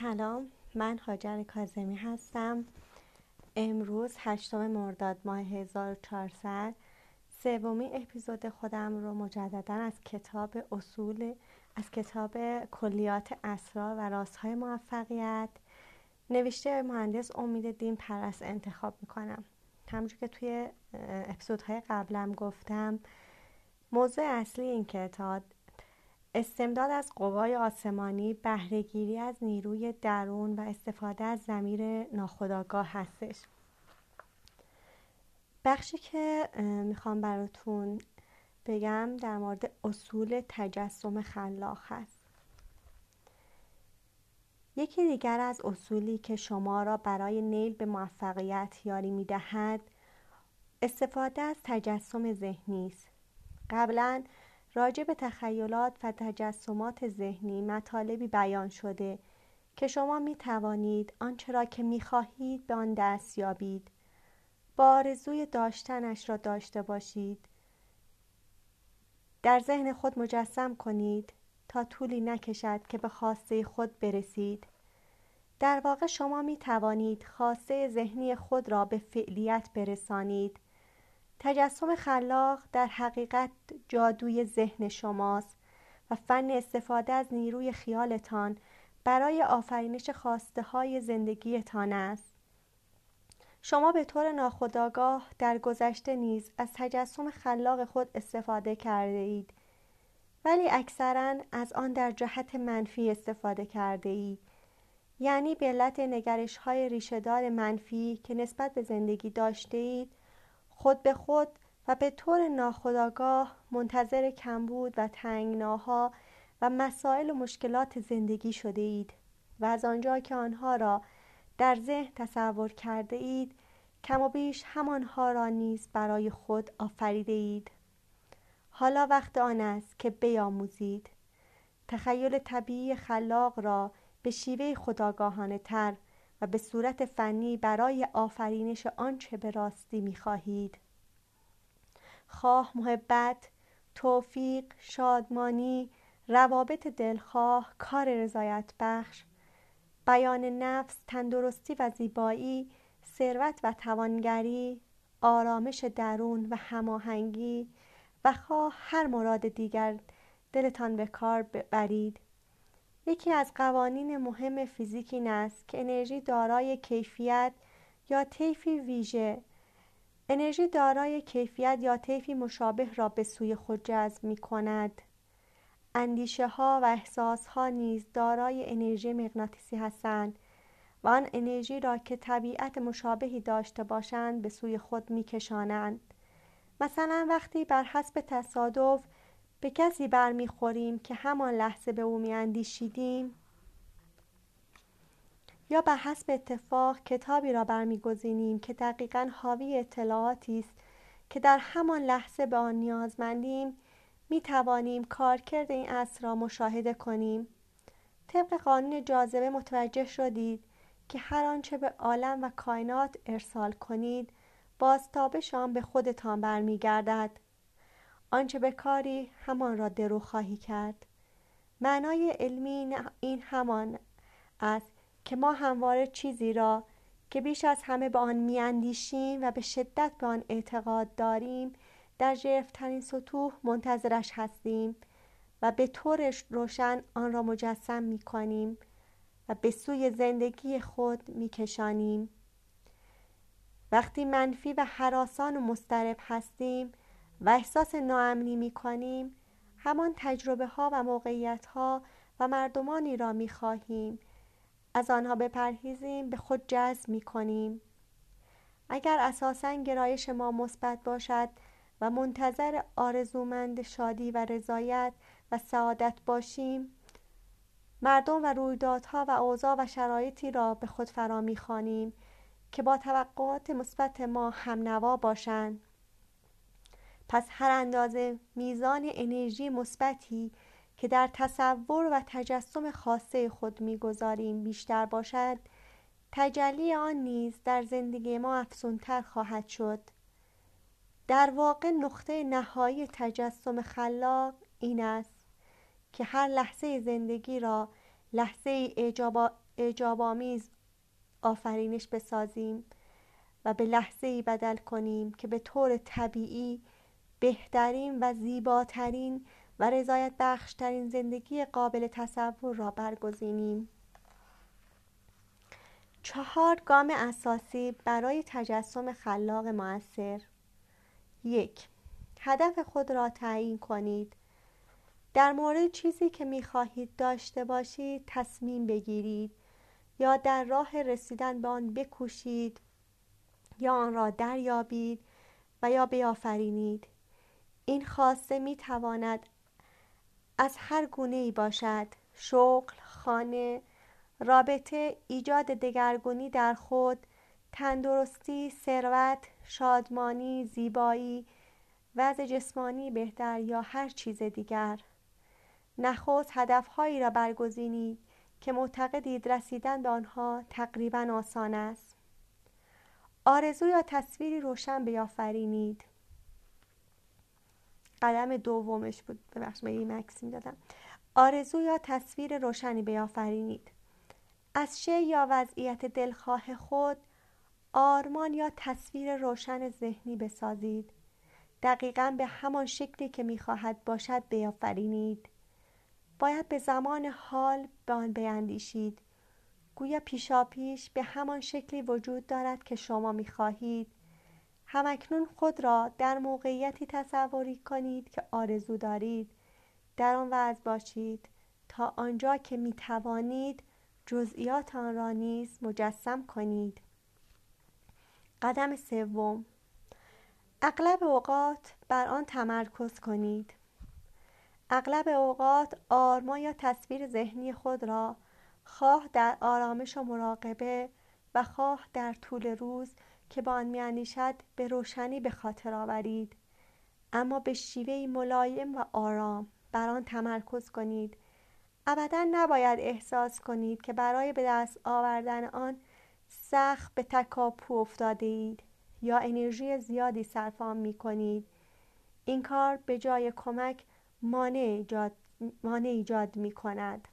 سلام من هاجر کازمی هستم. امروز هشتم مرداد ماه 1400 سومین اپیزود خودم رو مجددا از کتاب اصول از کتاب کلیات اسرار و رازهای موفقیت. نوشته مهندس امید دین پرست انتخاب می‌کنم. همونجور که توی اپیزودهای قبلم گفتم موضوع اصلی این کتاب استمداد از قوای آسمانی بهرهگیری از نیروی درون و استفاده از زمیر ناخودآگاه هستش. بخشی که می‌خوام براتون بگم در مورد اصول تجسم خلاق هست. یکی دیگر از اصولی که شما را برای نیل به موفقیت یاری می‌دهد استفاده از تجسم ذهنی است. قبلا راجع به تخیلات و تجسمات ذهنی مطالبی بیان شده که شما می توانید آنچه را که می خواهید به آن دست یابید. با آرزوی داشتنش را داشته باشید. در ذهن خود مجسم کنید تا طولی نکشد که به خواسته خود برسید. در واقع شما می توانید خواسته ذهنی خود را به فعلیت برسانید. تجسم خلاق در حقیقت جادوی ذهن شماست و فن استفاده از نیروی خیالتان برای آفرینش خواسته های زندگیتان است. شما به طور ناخودآگاه در گذشته نیز از تجسم خلاق خود استفاده کرده اید ولی اکثرا از آن در جهت منفی استفاده کرده اید. یعنی به علت نگرش های ریشهدار منفی که نسبت به زندگی داشته اید خود به خود و به طور ناخودآگاه منتظر کمبود و تنگناها و مسائل و مشکلات زندگی شده اید و از آنجا که آنها را در ذهن تصور کرده اید کم و بیش همانها را نیز برای خود آفریده اید حالا وقت آن است که بیاموزید. تخیل طبیعی خلاق را به شیوه خداگاهانه تر و به صورت فنی برای آفرینش آنچه به راستی می‌خواهید. خواه محبت توفیق شادمانی روابط دلخواه کار رضایت بخش بیان نفس تندرستی و زیبایی ثروت و توانگری آرامش درون و هماهنگی و خواه هر مراد دیگر دلتان به کار ببرید یکی از قوانین مهم فیزیک این است که انرژی دارای کیفیت یا طیفی ویژه انرژی دارای کیفیت یا طیفی مشابه را به سوی خود جذب می کند اندیشه ها و احساس ها نیز دارای انرژی مغناطیسی هستند و آن انرژی را که طبیعت مشابهی داشته باشند به سوی خود میکشانند. مثلا وقتی بر حسب تصادف به کسی برمیخوریم که همان لحظه به او میاندیشیدیم؟ یا به حسب اتفاق کتابی را برمیگزینیم که دقیقا حاوی اطلاعاتی است که در همان لحظه به آن نیازمندیم می توانیم کارکرد این اصل را مشاهده کنیم. طبق قانون جاذبه متوجه شدید که هر آنچه به عالم و کائنات ارسال کنید بازتابش آن به خودتان برمیگردد. آنچه به کاری همان را درو خواهی کرد معنای علمی این همان است که ما همواره چیزی را که بیش از همه به آن میاندیشیم و به شدت به آن اعتقاد داریم در ژرفترین سطوح منتظرش هستیم و به طور روشن آن را مجسم می کنیم و به سوی زندگی خود می کشانیم. وقتی منفی و حراسان و مسترب هستیم و احساس ناامنی می کنیم همان تجربه ها و موقعیت ها و مردمانی را می خواهیم از آنها بپرهیزیم به خود جذب می کنیم اگر اساسا گرایش ما مثبت باشد و منتظر آرزومند شادی و رضایت و سعادت باشیم مردم و رویدادها و اوضاع و شرایطی را به خود فرا می‌خوانیم که با توقعات مثبت ما هم نوا باشند. پس هر اندازه میزان انرژی مثبتی که در تصور و تجسم خاصه خود می‌گذاریم بیشتر باشد تجلی آن نیز در زندگی ما افزونتر خواهد شد. در واقع نقطه نهایی تجسم خلاق این است که هر لحظه زندگی را لحظه اعجابآمیز آفرینش بسازیم و به لحظه بدل کنیم که به طور طبیعی بهترین و زیباترین و رضایت بخشترین زندگی قابل تصور را برگزینیم. چهار گام اساسی برای تجسم خلاق موثر. یک هدف خود را تعیین کنید. در مورد چیزی که می خواهید داشته باشید تصمیم بگیرید یا در راه رسیدن به آن بکوشید یا آن را دریابید و یا بیافرینید. این خواسته می تواند از هر گونه ای باشد. شغل، خانه، رابطه، ایجاد دگرگونی در خود، تندرستی، ثروت، شادمانی، زیبایی، وضع جسمانی بهتر یا هر چیز دیگر. نخست هدفهایی را برگزینید که معتقدید رسیدن به آنها تقریبا آسان است. آرزو یا تصویری روشن بیافرینید. قدم دومش بود. ببخش من این مکس دادم. آرزو یا تصویر روشنی بیافرینید. از شی یا وضعیت دلخواه خود آرمان یا تصویر روشن ذهنی بسازید. دقیقا به همان شکلی که می‌خواهد باشد بیافرینید. باید به زمان حال به آن بیندیشید. گویا پیشاپیش به همان شکلی وجود دارد که شما می‌خواهید. همکنون خود را در موقعیتی تصوری کنید که آرزو دارید. در آن وضع باشید تا آنجا که می توانید جزئیات آن را نیز مجسم کنید. قدم سوم. اغلب اوقات بر آن تمرکز کنید. اغلب اوقات آرما یا تصویر ذهنی خود را خواه در آرامش و مراقبه و خواه در طول روز که با آن میاندیشد به روشنی به خاطر آورید. اما به شیوهی ملایم و آرام بر آن تمرکز کنید. ابدا نباید احساس کنید که برای به دست آوردن آن سخت به تکاپو افتاده اید یا انرژی زیادی صرف آن می کنید این کار به جای کمک مانع ایجاد, مانع ایجاد می کند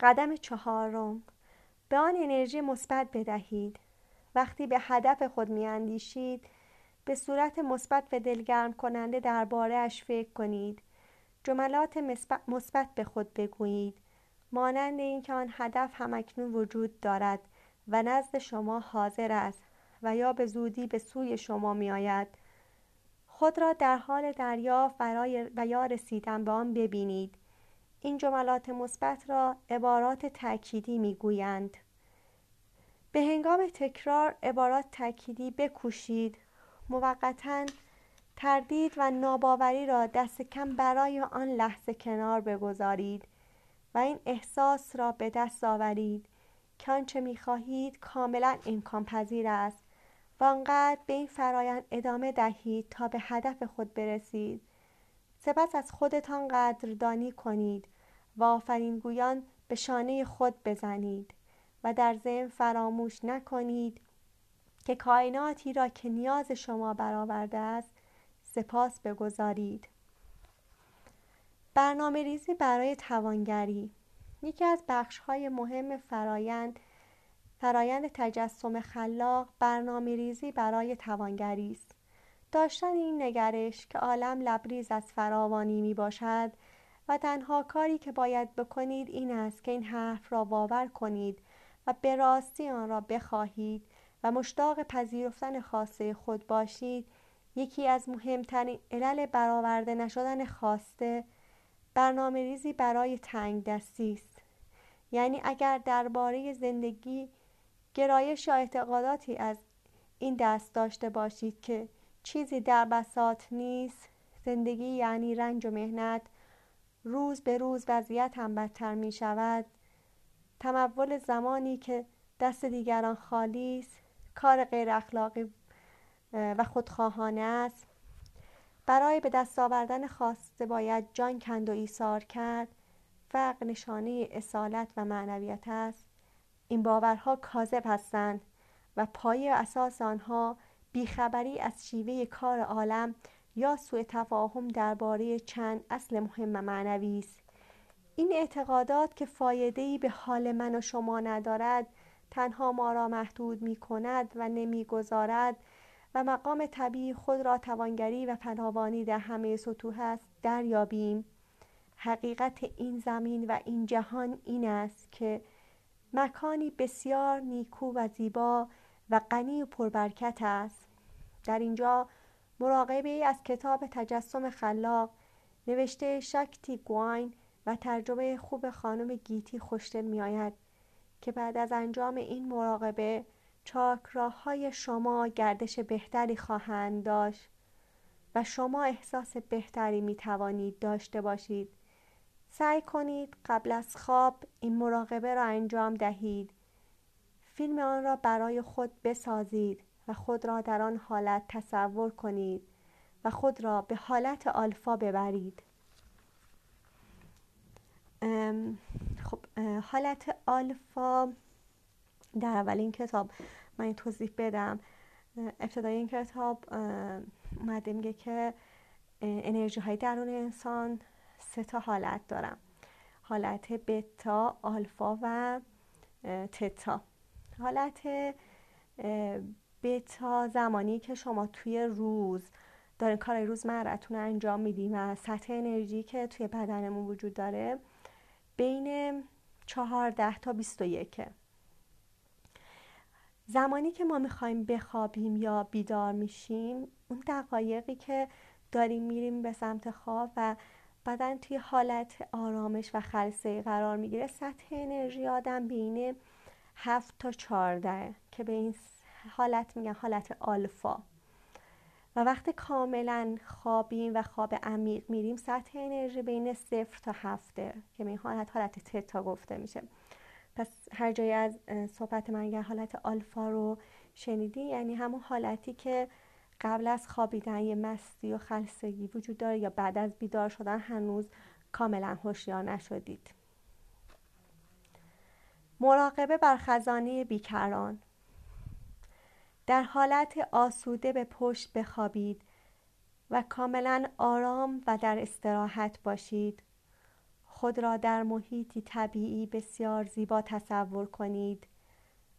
قدم چهارم. به آن انرژی مثبت بدهید. وقتی به هدف خود میاندیشید به صورت مثبت و دلگرم کننده درباره اش فکر کنید. جملات مثبت به خود بگویید. مانند اینکه آن هدف همکنون وجود دارد و نزد شما حاضر است و یا به زودی به سوی شما می آید خود را در حال دریافت و یا رسیدن به آن ببینید. این جملات مثبت را عبارات تأکیدی می گویند به هنگام تکرار عبارات تأکیدی بکوشید. موقتا تردید و ناباوری را دست کم برای آن لحظه کنار بگذارید و این احساس را به دست آورید که آنچه می‌خواهید کاملا امکان پذیر است و آنقدر به این فرایند ادامه دهید تا به هدف خود برسید. سپس از خودتان قدردانی کنید و آفرینگویان به شانه خود بزنید. و در ذهن فراموش نکنید که کائناتی را که نیاز شما برآورده است سپاس بگذارید. برنامه ریزی برای توانگری. یکی از بخش های مهم فرایند فرایند تجسم خلاق برنامه ریزی برای توانگری است. داشتن این نگرش که عالم لبریز از فراوانی می باشد و تنها کاری که باید بکنید این است که این حرف را باور کنید و به راستی آن را بخواهید و مشتاق پذیرفتن خواسته خود باشید یکی از مهمترین علل برآورده نشدن خواسته برنامه ریزی برای تنگ دستی است. یعنی اگر درباره زندگی گرایش یا اعتقاداتی از این دست داشته باشید که چیزی در بساط نیست زندگی یعنی رنج و مهنت روز به روز وضعیت هم بدتر می شود تمول زمانی که دست دیگران خالی است کار غیر اخلاقی و خودخواهانه است. برای به دست آوردن خواسته باید جان کند و ایثار کرد. فرق نشانه اصالت و معنویت است. این باورها کاذب هستند و پایه اساس آنها بیخبری از شیوه کار عالم یا سوء تفاهم درباره چند اصل مهم معنوی است. این اعتقادات که فایدهی به حال من و شما ندارد تنها ما را محدود می کند و نمی‌گذارد و مقام طبیعی خود را توانگری و فراوانی در همه سطوح است دریابیم. حقیقت این زمین و این جهان این است که مکانی بسیار نیکو و زیبا و غنی و پربرکت است. در اینجا مراقبه ای از کتاب تجسم خلاق نوشته شکتی گواین و ترجمه خوب خانم گیتی خوشدل میآید که بعد از انجام این مراقبه چاکراهای شما گردش بهتری خواهند داشت و شما احساس بهتری می توانید داشته باشید. سعی کنید قبل از خواب این مراقبه را انجام دهید. فیلم آن را برای خود بسازید و خود را در آن حالت تصور کنید و خود را به حالت آلفا ببرید. خب حالت آلفا در اولین کتاب من این توضیح بدم. ابتدای این کتاب اومده میگه که انرژی های درون انسان سه تا حالت دارم حالت بتا، آلفا و تتا. حالت بتا زمانی که شما توی روز دارین کار روزمرتون انجام میدیم و سطح انرژی که توی بدنمون وجود داره بین 14 تا 21 زمانی که ما می‌خوایم بخوابیم یا بیدار میشیم اون دقایقی که داریم میریم به سمت خواب و بدن توی حالت آرامش و خلصه قرار می‌گیره سطح انرژی آدم بین 7 تا 14 که به این حالت میگن حالت آلفا. و وقتی کاملا خوابیم و خواب عمیق میریم سطح انرژی بین صفر تا هفته که به این حالت حالت تتا گفته میشه. پس هر جایی از صحبت من اگر حالت آلفا رو شنیدی یعنی همون حالتی که قبل از خوابیدن یه مستی و خلصگی وجود داره یا بعد از بیدار شدن هنوز کاملا هوشیار نشدید. مراقبه بر خزانه بیکران. در حالت آسوده به پشت بخوابید و کاملا آرام و در استراحت باشید. خود را در محیطی طبیعی بسیار زیبا تصور کنید.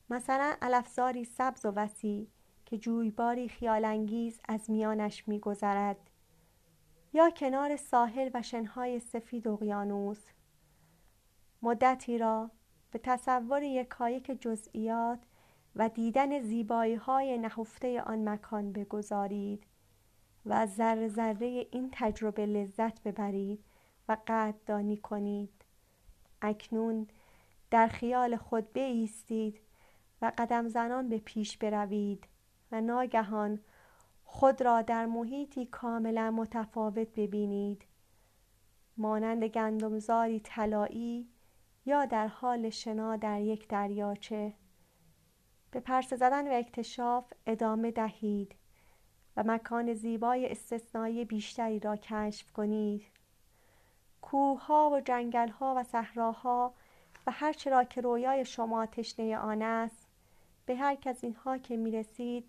مثلا علفزاری سبز و وسیع که جویباری خیالانگیز از میانش میگذرد. یا کنار ساحل و شنهای سفید اقیانوس. مدتی را به تصور یکایک جزئیات و دیدن زیبایی های نهفته آن مکان بگذارید و از ذره ذره این تجربه لذت ببرید و قدردانی کنید. اکنون در خیال خود بایستید و قدم زنان به پیش بروید و ناگهان خود را در محیطی کاملا متفاوت ببینید. مانند گندمزاری طلایی یا در حال شنا در یک دریاچه. به پرسه زدن و اکتشاف ادامه دهید و مکان زیبای استثنایی بیشتری را کشف کنید. کوهها و جنگلها و صحراها و هر را که رویای شما تشنه آن است به هر کس اینها که می رسید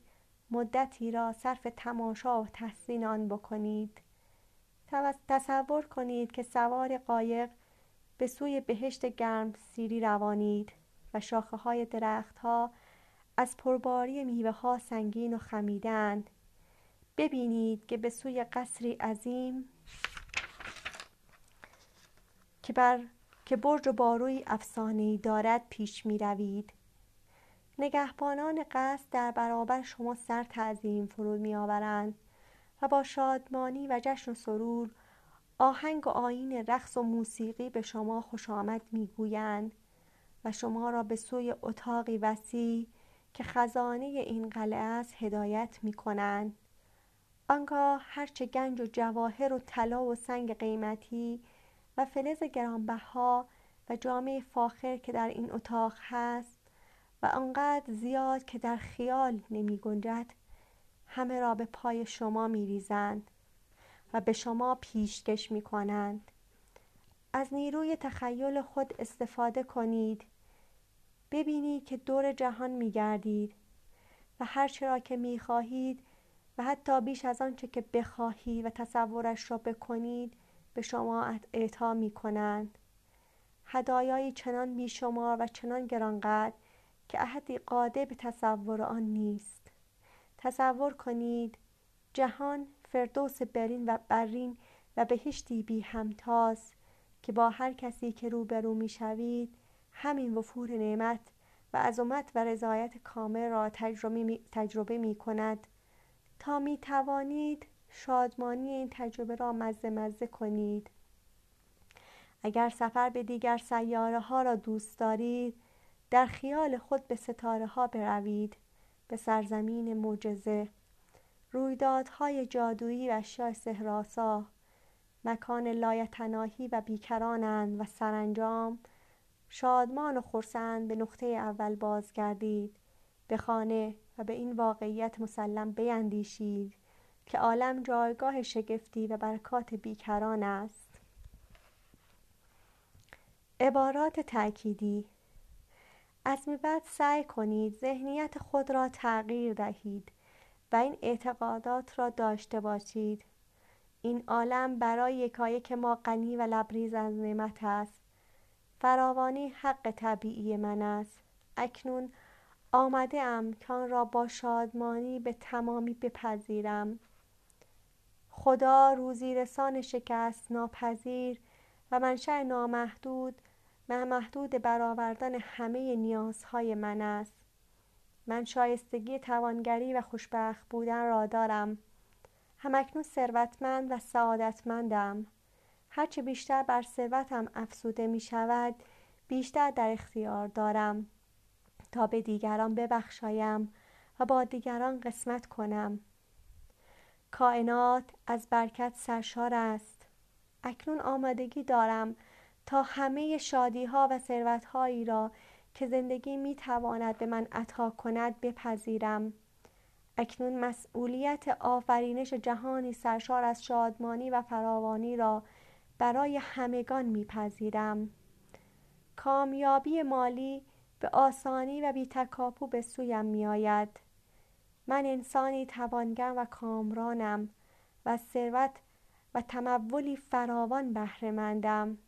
مدتی را صرف تماشا و تحسین آن بکنید. تصور کنید که سوار قایق به سوی بهشت گرم سیری روانید و شاخه های درختها از پرباری میوه ها سنگین و خمیدند. ببینید که به سوی قصری عظیم که بر که برج و باروی افسانه‌ای دارد پیش می روید نگهبانان قصد در برابر شما سر تعظیم فرود می آورند و با شادمانی و جشن و سرور آهنگ و آین رقص و موسیقی به شما خوش آمد می گویند و شما را به سوی اتاقی وسیع که خزانه این قلعه است هدایت می کنند آنگاه هرچه گنج و جواهر و طلا و سنگ قیمتی و فلز گرانبها و جامعه فاخر که در این اتاق هست و آنقدر زیاد که در خیال نمی گنجد همه را به پای شما می ریزند و به شما پیشکش می کنند از نیروی تخیل خود استفاده کنید. ببینید که دور جهان می گردید و هر چرا که می خواهید و حتی بیش از آنچه که بخواهید و تصورش را بکنید به شما اعطا می کنند هدایایی چنان بیشمار و چنان گرانقدر که احدی قادر به تصور آن نیست. تصور کنید جهان فردوس برین و برین و بهشتی بی همتاز که با هر کسی که روبرو می‌شوید همین وفور نعمت و عظمت و رضایت کامل را تجربه می کند. تا می توانید شادمانی این تجربه را مزه مزه کنید. اگر سفر به دیگر سیاره ها را دوست دارید در خیال خود به ستاره ها بروید به سرزمین معجزه رویدادهای جادویی و اشیاء سهراسا مکان لایتناهی و بیکرانند و سرانجام شادمان و خرسند به نقطه اول بازگردید. به خانه و به این واقعیت مسلم بیندیشید که عالم جایگاه شگفتی و برکات بیکران است. عبارات تأکیدی از می بعد سعی کنید ذهنیت خود را تغییر دهید و این اعتقادات را داشته باشید. این عالم برای یکایک ما غنی و لبریز از نعمت است. فراوانی حق طبیعی من است. اکنون آمده ام که آن را با شادمانی به تمامی بپذیرم. خدا روزی رسان شکست ناپذیر و منشأ نامحدود محدود برآوردن همه نیازهای من است. من شایستگی توانگری و خوشبخت بودن را دارم. همکنون ثروتمند و سعادتمندم. هرچه بیشتر بر ثروتم افزوده می شود بیشتر در اختیار دارم تا به دیگران ببخشایم و با دیگران قسمت کنم. کائنات از برکت سرشار است. اکنون آمادگی دارم تا همه شادی ها و ثروت هایی را که زندگی می تواند به من عطا کند بپذیرم. اکنون مسئولیت آفرینش جهانی سرشار از شادمانی و فراوانی را برای همگان میپذیرم. کامیابی مالی به آسانی و بی تکاپو به سویم می آید. من انسانی توانگر و کامرانم و ثروت و تمولی فراوان بهرهمندم.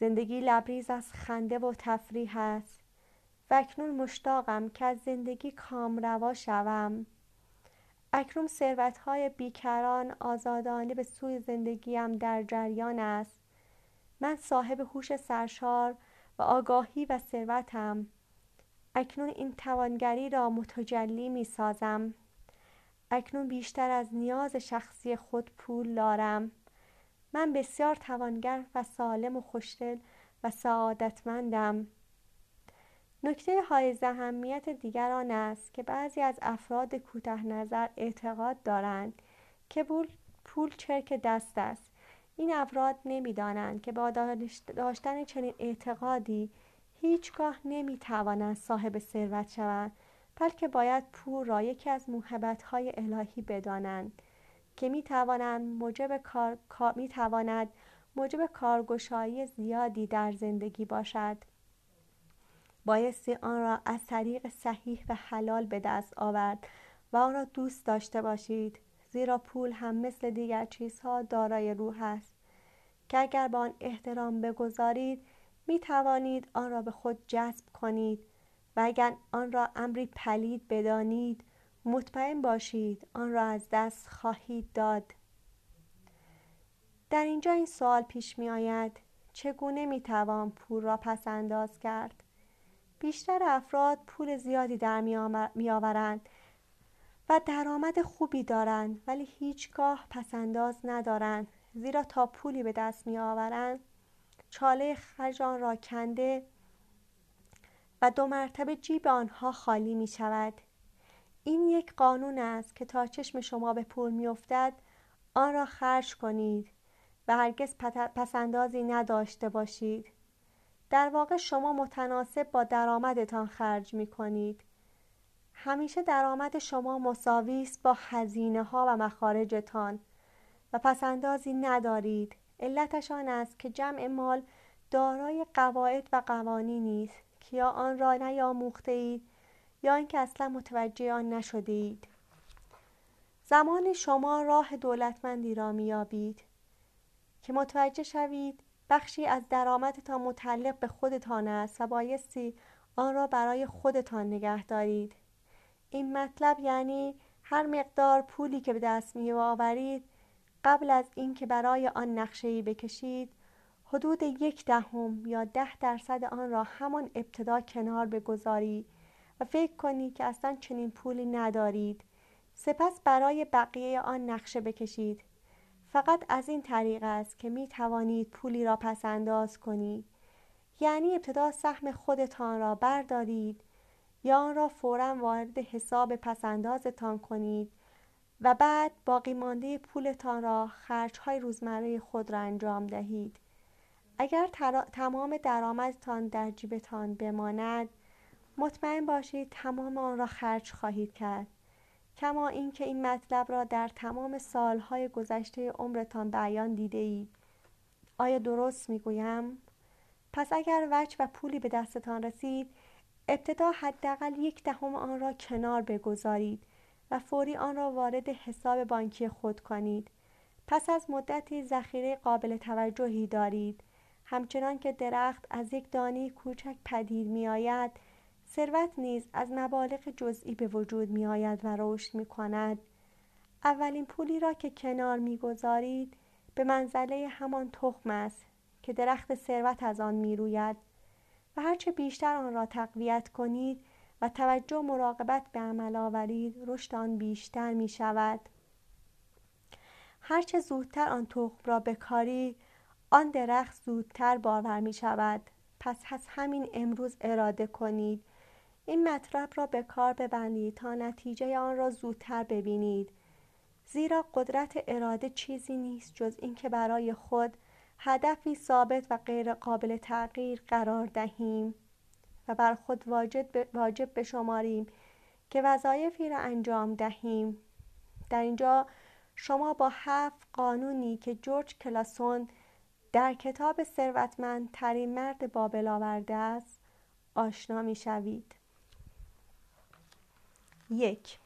زندگی لبریز از خنده و تفریح است. و اکنون مشتاقم که از زندگی کامروا شوم. اکنون ثروتهای بیکران آزادانه به سوی زندگیم در جریان است. من صاحب هوش سرشار و آگاهی و ثروتم. اکنون این توانگری را متجلی می سازم اکنون بیشتر از نیاز شخصی خود پول دارم. من بسیار توانگر و سالم و خوشدل و سعادتمندم. نکته های اهمیت دیگر آن است که بعضی از افراد کوته نظر اعتقاد دارند که پول, چرک دست است. این افراد نمی‌دانند که با داشتن چنین اعتقادی هیچگاه نمی‌توانند صاحب ثروت شوند بلکه باید پول را یکی از های الهی بدانند که می‌توانند موجب کار... می‌تواند موجب کارگشایی زیادی در زندگی باشد. بایستی آن را از طریق صحیح و حلال به دست آورد و آن را دوست داشته باشید زیرا پول هم مثل دیگر چیزها دارای روح است. که اگر با آن احترام بگذارید می توانید آن را به خود جذب کنید و اگر آن را امری پلید بدانید مطمئن باشید آن را از دست خواهید داد. در اینجا این سوال پیش می آید چگونه می توان پول را پس انداز کرد؟ بیشتر افراد پول زیادی در می آورند و درآمد خوبی دارند ولی هیچگاه پسنداز ندارند. زیرا تا پولی به دست می آورند چاله خرج آن را کنده و دو مرتبه جیب آنها خالی می شود. این یک قانون است که تا چشم شما به پول می افتد آن را خرج کنید و هرگز پسندازی نداشته باشید. در واقع شما متناسب با درآمدتان خرج می کنید همیشه درآمد شما مساوی است با هزینه ها و مخارجتان و پسندازی ندارید. علتش آن است که جمع مال دارای قواعد و قوانینی است که یا آن را نیاموخته اید یا اینکه اصلا متوجه آن نشده اید زمان شما راه دولتمندی را میابید که متوجه شوید بخشی از درآمدتان متعلق به خودتان است و بایستی آن را برای خودتان نگه دارید. این مطلب یعنی هر مقدار پولی که به دست می آورید قبل از اینکه برای آن نقشه ای بکشید حدود یک دهم یا ده درصد آن را همان ابتدا کنار بگذارید و فکر کنید که اصلا چنین پولی ندارید. سپس برای بقیه آن نقشه بکشید. فقط از این طریق است که می توانید پولی را پس انداز کنید. یعنی ابتدا سهم خودتان را بردارید یا آن را فورا وارد حساب پسندازتان کنید و بعد باقی مانده پولتان را خرچهای روزمره خود را انجام دهید. اگر تمام درآمدتان در جیبتان بماند مطمئن باشید تمام آن را خرج خواهید کرد. کما اینکه این مطلب را در تمام سالهای گذشته عمرتان بیان دیده اید آیا درست می‌گویم؟ پس اگر وجه و پولی به دستتان رسید ابتدا حداقل یک دهم آن را کنار بگذارید و فوری آن را وارد حساب بانکی خود کنید. پس از مدتی ذخیره قابل توجهی دارید. همچنان که درخت از یک دانه کوچک پدید می آید ثروت نیز از مبالغ جزئی به وجود می آید و رشد می کند اولین پولی را که کنار می گذارید به منزله همان تخم است که درخت ثروت از آن می روید و هرچه بیشتر آن را تقویت کنید و توجه و مراقبت به عمل آورید رشد آن بیشتر می شود هرچه زودتر آن تخم را بکاری آن درخت زودتر باور می شود پس از همین امروز اراده کنید. این مطلب را به کار ببندید تا نتیجه آن را زودتر ببینید. زیرا قدرت اراده چیزی نیست جز اینکه برای خود هدفی ثابت و غیر قابل تغییر قرار دهیم و بر خود واجب, بشماریم که وظایفی را انجام دهیم. در اینجا شما با هفت قانونی که جورج کلاسون در کتاب ثروتمند ترین مرد بابل آورده است آشنا می شوید یک.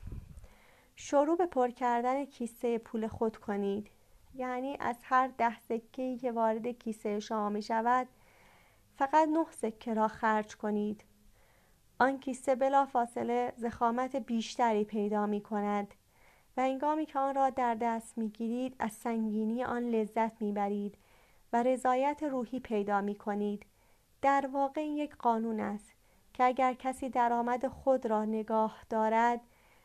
شروع به پر کردن کیسه پول خود کنید. یعنی از هر ده سکه که وارد کیسه شما می شود فقط نه سکه را خرج کنید. آن کیسه بلا فاصله زخامت بیشتری پیدا می کند و انگامی که آن را در دست می گیرید از سنگینی آن لذت می برید و رضایت روحی پیدا می کنید در واقع یک قانون است. که اگر کسی درآمد خود را نگاه دارد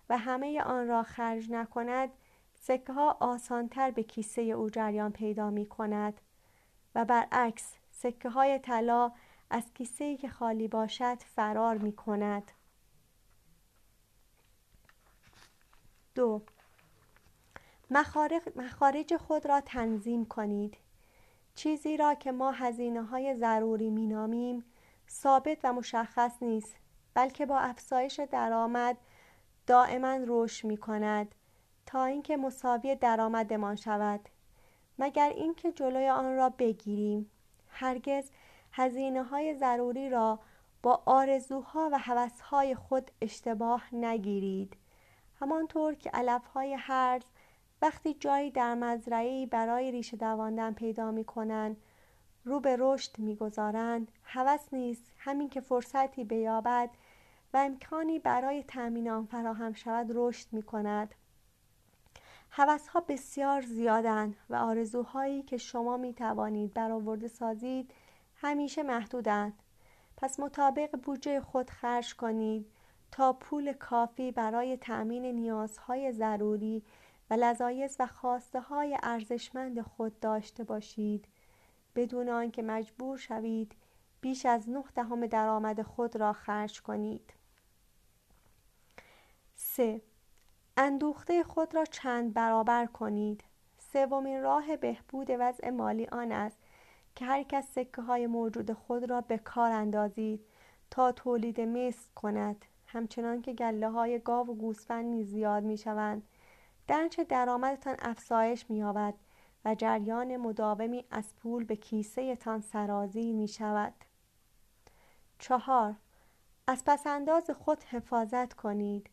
و همه آن را خرج نکند سکه ها آسانتر به کیسه او جریان پیدا می کند و برعکس سکه های طلا از کیسه که خالی باشد فرار می کند دو. مخارج خود را تنظیم کنید. چیزی را که ما هزینه های ضروری می نامیم ثابت و مشخص نیست بلکه با افزایش درآمد دائما رشد می کند تا اینکه مساوی درآمدمان شود. مگر اینکه جلوی آن را بگیریم هرگز هزینه های ضروری را با آرزوها و هوسهای خود اشتباه نگیرید. همانطور که علف های هرز وقتی جایی در مزرعه برای ریشه دواندن پیدا می کنند رو به رشد می‌گذارند. هوس نیست همین که فرصتی بیابد و امکانی برای تأمین آن فراهم شود رشد می کند ها بسیار زیادند و آرزوهایی که شما می توانید برآورده سازید همیشه محدودند. پس مطابق بودجه خود خرج کنید تا پول کافی برای تأمین نیازهای ضروری و لذایز و خواسته های ارزشمند خود داشته باشید. بدون آنکه مجبور شوید بیش از نه دهم درآمد خود را خرج کنید. 3. اندوخته خود را چند برابر کنید. سومین راه بهبود وضع مالی آن است که هر کس سکه های موجود خود را به کار اندازید تا تولید مثل کند. همچنان که گله های گاو و گوسفند نیز زیاد می شوند درنچه درآمدتان افزایش می یابد و جریان مداومی از پول به کیسه تان سرازی می شود چهار از پسنداز خود حفاظت کنید.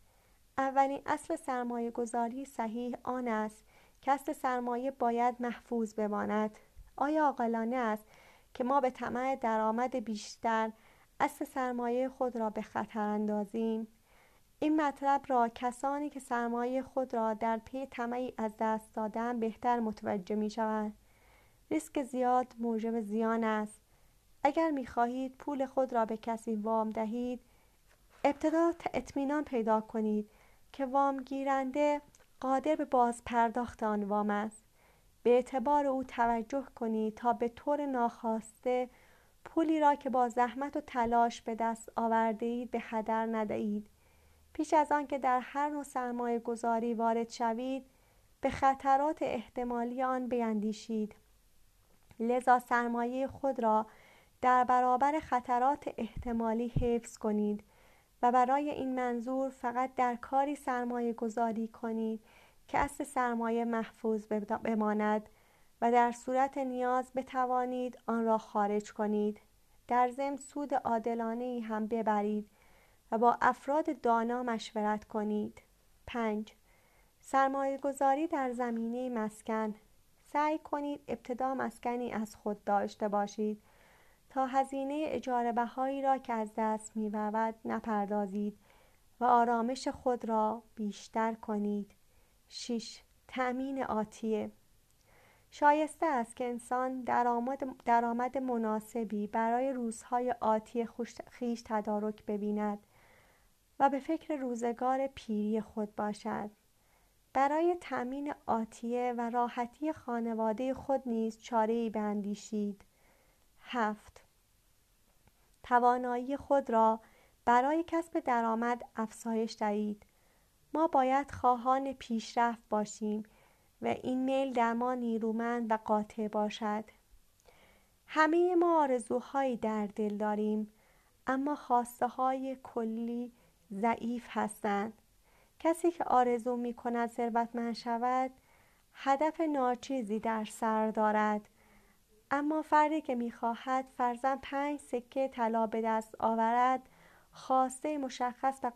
اولین اصل سرمایه گذاری صحیح آن است که اصل سرمایه باید محفوظ بماند. آیا عاقلانه است که ما به طمع درآمد بیشتر اصل سرمایه خود را به خطر اندازیم؟ این مطلب را کسانی که سرمایه خود را در پی طمعی از دست دادن بهتر متوجه می شوند ریسک زیاد موجب زیان است. اگر می خواهید پول خود را به کسی وام دهید ابتدا اطمینان پیدا کنید که وام گیرنده قادر به باز پرداخت آن وام است. به اعتبار او توجه کنید تا به طور ناخواسته پولی را که با زحمت و تلاش به دست آورده اید به هدر ندهید. پیش از آن که در هر نوع سرمایه گذاری وارد شوید به خطرات احتمالی آن بیندیشید. لذا سرمایه خود را در برابر خطرات احتمالی حفظ کنید و برای این منظور فقط در کاری سرمایه گذاری کنید که اصل سرمایه محفوظ بماند و در صورت نیاز بتوانید آن را خارج کنید. در ضمن سود عادلانه ای هم ببرید و با افراد دانا مشورت کنید. 5. سرمایه گذاری در زمینه مسکن. سعی کنید ابتدا مسکنی از خود داشته باشید تا هزینه اجاره بهایی را که از دست می نپردازید و آرامش خود را بیشتر کنید. 6. تأمین آتیه. شایسته است که انسان درآمد, درآمد مناسبی برای روزهای آتی خیش تدارک ببیند. و به فکر روزگار پیری خود باشد. برای تأمین آتیه و راحتی خانواده خود نیز چارهای بندیشید هفت. توانایی خود را برای کسب درآمد افزایش دهید. ما باید خواهان پیشرفت باشیم و این میل در ما نیرومند و قاطع باشد. همه ما آرزوهایی در دل داریم اما خواسته های کلی ضعیف هستند. کسی که آرزو می کند ثروتمند شود هدف ناچیزی در سر دارد. اما فردی که می‌خواهد فرزن پنج سکه طلا به دست آورد خواسته مشخص و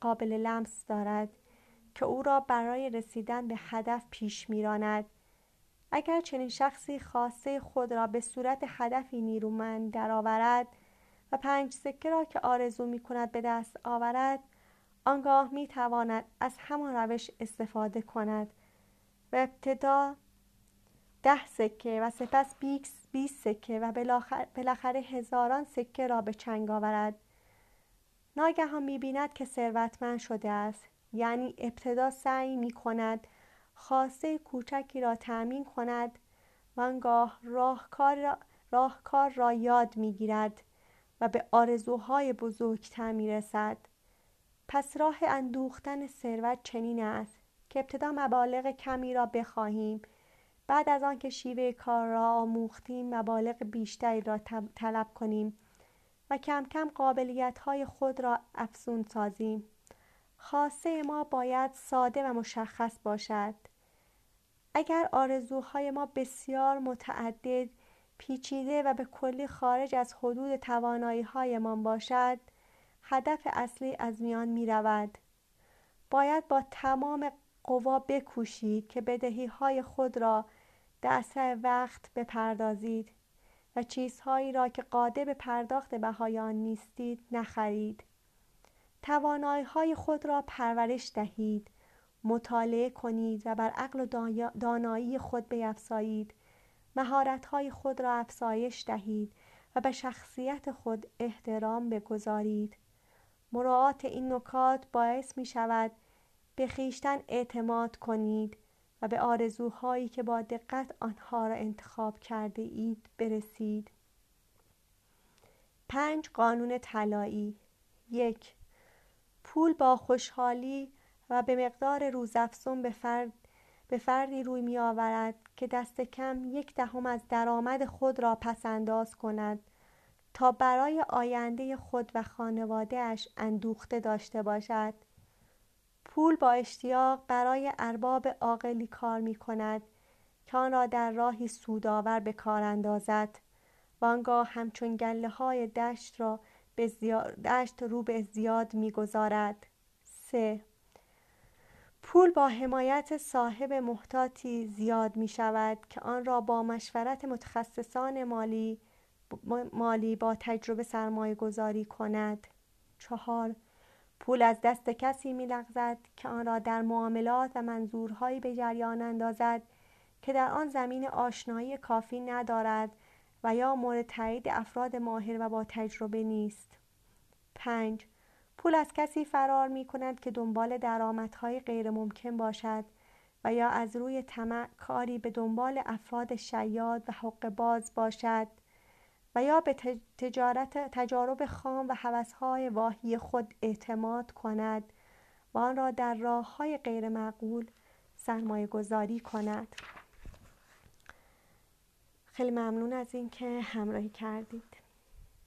قابل لمس دارد که او را برای رسیدن به هدف پیش میراند. اگر چنین شخصی خواسته خود را به صورت هدفی نیرومند درآورد و پنج سکه را که آرزو می کند به دست آورد آنگاه می تواند از همان روش استفاده کند. و ابتدا ده سکه و سپس بیست سکه و بالاخره هزاران سکه را به چنگ آورد. ناگهان می بیند که ثروتمند شده است. یعنی ابتدا سعی می کند خواسته کوچکی را تأمین کند و آنگاه راهکار را, راهکار را یاد می گیرد و به آرزوهای بزرگتر می رسد پس راه اندوختن ثروت چنین است که ابتدا مبالغ کمی را بخواهیم. بعد از آنکه شیوه کار را آموختیم مبالغ بیشتری را طلب کنیم و کم کم قابلیت های خود را افزون سازیم. خواسته ما باید ساده و مشخص باشد. اگر آرزوهای ما بسیار متعدد پیچیده و به کلی خارج از حدود توانایی هایمان باشد هدف اصلی از میان می رود. باید با تمام قوا بکوشید که بدهی های خود را در اسرع وقت بپردازید و چیزهایی را که قادر به پرداخت بهای آن نیستید نخرید توانایی های خود را پرورش دهید مطالعه کنید و بر عقل و دانایی خود بیفزایید مهارت های خود را افزایش دهید و به شخصیت خود احترام بگذارید. مراعات این نکات باعث می شود به خیشتن اعتماد کنید و به آرزوهایی که با دقت آنها را انتخاب کرده اید برسید. پنج قانون طلایی. یک پول با خوشحالی و به مقدار روزافزون به فرد به فردی روی می آورد که دست کم یک دهم از درآمد خود را پسنداز کند تا برای آینده خود و خانوادهش اندوخته داشته باشد. پول با اشتیاق برای ارباب عاقلی کار می کند که آن را در راهی سودآور به کار اندازد. و آنگاه همچون گله های دشت را به دشت رو به زیاد می‌گذارد. سه پول با حمایت صاحب محتاطی زیاد می شود که آن را با مشورت متخصصان مالی مالی با تجربه سرمایه گذاری کند چهار پول از دست کسی می لغزد که آن را در معاملات و منظورهایی به جریان اندازد که در آن زمین آشنایی کافی ندارد و یا مورد تایید افراد ماهر و با تجربه نیست 5. پول از کسی فرار می کند که دنبال درآمدهای غیر ممکن باشد و یا از روی طمع کاری به دنبال افراد شیاد و حق باز باشد و یا به تجارت تجارب خام و حوثهای واهی خود اعتماد کند و آن را در راه های غیر معقول سرمایه گذاری کند. خیلی ممنون از اینکه همراهی کردید.